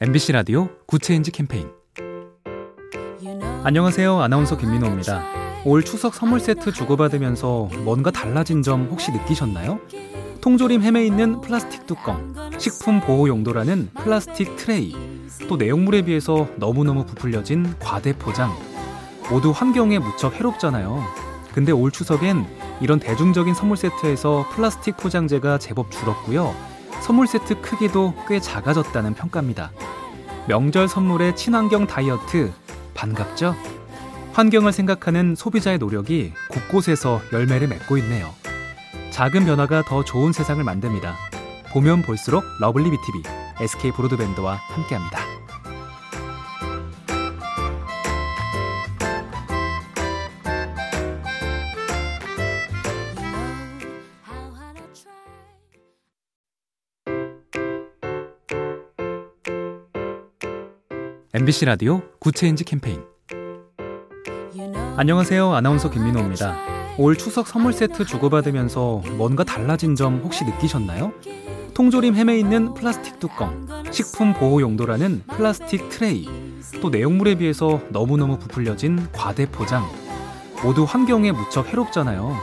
MBC 라디오 Good Change 캠페인 안녕하세요. 아나운서 김민호입니다. 올 추석 선물 세트 주고받으면서 뭔가 달라진 점 혹시 느끼셨나요? 통조림 햄에 있는 플라스틱 뚜껑, 식품 보호 용도라는 플라스틱 트레이, 또 내용물에 비해서 너무너무 부풀려진 과대 포장. 모두 환경에 무척 해롭잖아요. 근데 올 추석엔 이런 대중적인 선물 세트에서 플라스틱 포장재가 제법 줄었고요. 선물 세트 크기도 꽤 작아졌다는 평가입니다. 명절 선물의 친환경 다이어트 반갑죠? 환경을 생각하는 소비자의 노력이 곳곳에서 열매를 맺고 있네요. 작은 변화가 더 좋은 세상을 만듭니다. 보면 볼수록 lovely B tv SK 브로드밴드와 함께합니다. MBC 라디오 Good Change 캠페인 안녕하세요. 아나운서 김민호입니다. 올 추석 선물 세트 주고받으면서 뭔가 달라진 점 혹시 느끼셨나요? 통조림 햄에 있는 플라스틱 뚜껑, 식품 보호 용도라는 플라스틱 트레이, 또 내용물에 비해서 너무너무 부풀려진 과대 포장. 모두 환경에 무척 해롭잖아요.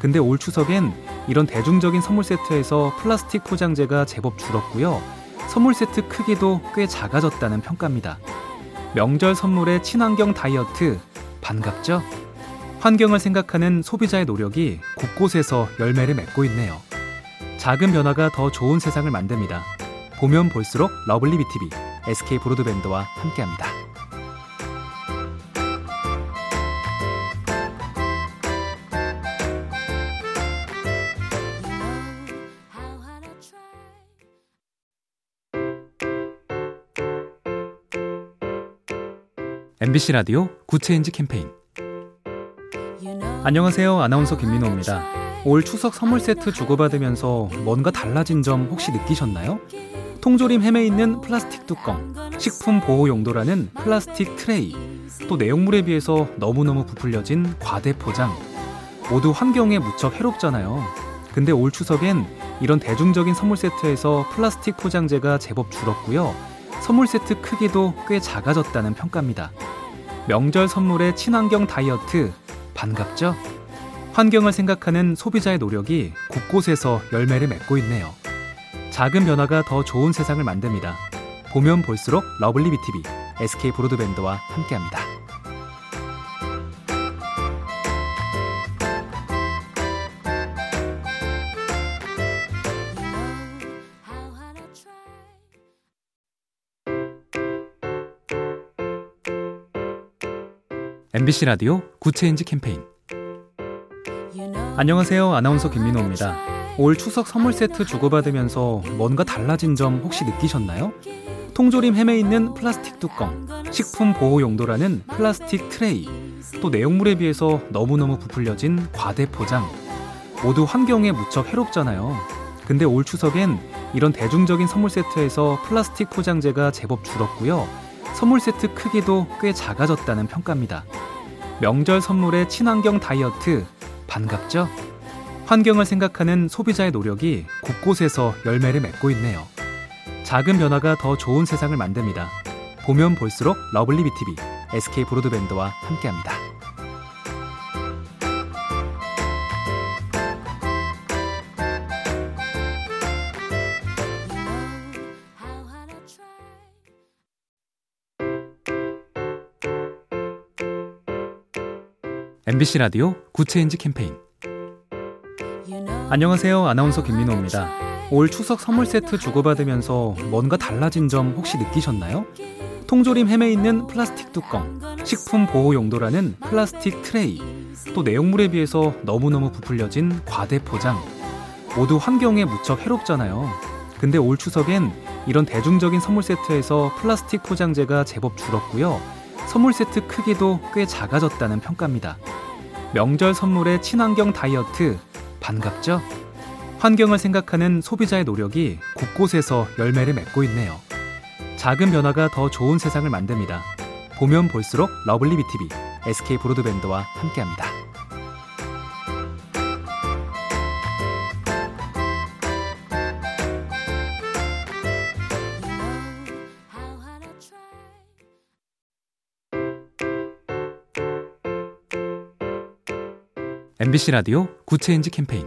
근데 올 추석엔 이런 대중적인 선물 세트에서 플라스틱 포장재가 제법 줄었고요. 선물 세트 크기도 꽤 작아졌다는 평가입니다. 명절 선물의 친환경 다이어트 반갑죠? 환경을 생각하는 소비자의 노력이 곳곳에서 열매를 맺고 있네요. 작은 변화가 더 좋은 세상을 만듭니다. 보면 볼수록 lovely B tv SK 브로드밴드와 함께합니다. MBC 라디오 Good Change 캠페인 안녕하세요. 아나운서 김민호입니다. 올 추석 선물 세트 주고받으면서 뭔가 달라진 점 혹시 느끼셨나요? 통조림 햄에 있는 플라스틱 뚜껑, 식품 보호 용도라는 플라스틱 트레이, 또 내용물에 비해서 너무너무 부풀려진 과대 포장. 모두 환경에 무척 해롭잖아요. 근데 올 추석엔 이런 대중적인 선물 세트에서 플라스틱 포장재가 제법 줄었고요. 선물 세트 크기도 꽤 작아졌다는 평가입니다. 명절 선물의 친환경 다이어트 반갑죠? 환경을 생각하는 소비자의 노력이 곳곳에서 열매를 맺고 있네요. 작은 변화가 더 좋은 세상을 만듭니다. 보면 볼수록 lovely B tv SK 브로드밴드와 함께합니다. MBC 라디오 Good Change 캠페인 안녕하세요. 아나운서 김민호입니다. 올 추석 선물 세트 주고받으면서 뭔가 달라진 점 혹시 느끼셨나요? 통조림 햄에 있는 플라스틱 뚜껑, 식품 보호 용도라는 플라스틱 트레이, 또 내용물에 비해서 너무너무 부풀려진 과대 포장. 모두 환경에 무척 해롭잖아요. 근데 올 추석엔 이런 대중적인 선물 세트에서 플라스틱 포장재가 제법 줄었고요. 선물 세트 크기도 꽤 작아졌다는 평가입니다. 명절 선물의 친환경 다이어트 반갑죠? 환경을 생각하는 소비자의 노력이 곳곳에서 열매를 맺고 있네요. 작은 변화가 더 좋은 세상을 만듭니다. 보면 볼수록 lovely B tv SK 브로드밴드와 함께합니다. MBC 라디오 Good Change 캠페인 안녕하세요. 아나운서 김민호입니다. 올 추석 선물 세트 주고받으면서 뭔가 달라진 점 혹시 느끼셨나요? 통조림 햄에 있는 플라스틱 뚜껑, 식품 보호 용도라는 플라스틱 트레이, 또 내용물에 비해서 너무너무 부풀려진 과대 포장. 모두 환경에 무척 해롭잖아요. 근데 올 추석엔 이런 대중적인 선물 세트에서 플라스틱 포장재가 제법 줄었고요. 선물 세트 크기도 꽤 작아졌다는 평가입니다. 명절 선물의 친환경 다이어트 반갑죠? 환경을 생각하는 소비자의 노력이 곳곳에서 열매를 맺고 있네요. 작은 변화가 더 좋은 세상을 만듭니다. 보면 볼수록 lovely B tv SK 브로드밴드와 함께합니다. MBC 라디오 Good Change 캠페인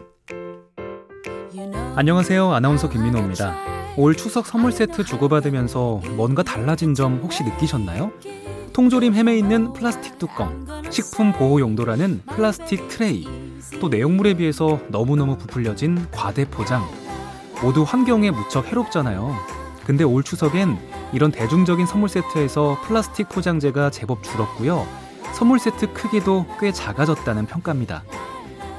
안녕하세요. 아나운서 김민호입니다. 올 추석 선물 세트 주고받으면서 뭔가 달라진 점 혹시 느끼셨나요? 통조림 햄에 있는 플라스틱 뚜껑, 식품 보호 용도라는 플라스틱 트레이, 또 내용물에 비해서 너무너무 부풀려진 과대 포장. 모두 환경에 무척 해롭잖아요. 근데 올 추석엔 이런 대중적인 선물 세트에서 플라스틱 포장재가 제법 줄었고요. 선물 세트 크기도 꽤 작아졌다는 평가입니다.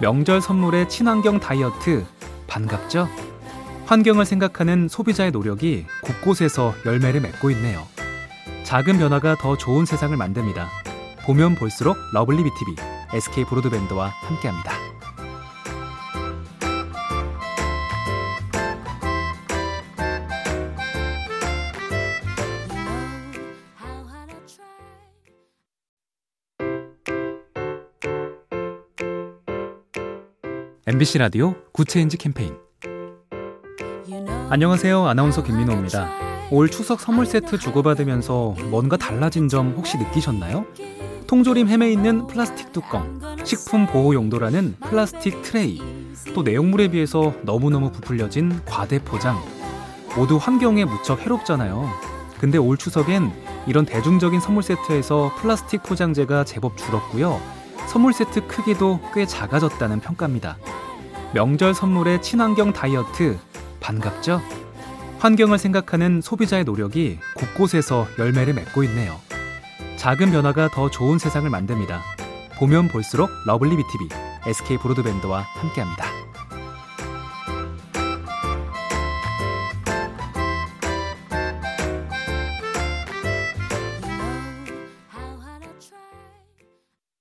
명절 선물의 친환경 다이어트 반갑죠? 환경을 생각하는 소비자의 노력이 곳곳에서 열매를 맺고 있네요. 작은 변화가 더 좋은 세상을 만듭니다. 보면 볼수록 lovely B tv SK 브로드밴드와 함께합니다. MBC 라디오 Good Change 캠페인 안녕하세요. 아나운서 김민호입니다. 올 추석 선물 세트 주고받으면서 뭔가 달라진 점 혹시 느끼셨나요? 통조림 햄에 있는 플라스틱 뚜껑, 식품 보호 용도라는 플라스틱 트레이, 또 내용물에 비해서 너무너무 부풀려진 과대 포장. 모두 환경에 무척 해롭잖아요. 근데 올 추석엔 이런 대중적인 선물 세트에서 플라스틱 포장재가 제법 줄었고요. 선물 세트 크기도 꽤 작아졌다는 평가입니다. 명절 선물의 친환경 다이어트 반갑죠? 환경을 생각하는 소비자의 노력이 곳곳에서 열매를 맺고 있네요. 작은 변화가 더 좋은 세상을 만듭니다. 보면 볼수록 lovely B tv SK 브로드밴드와 함께합니다.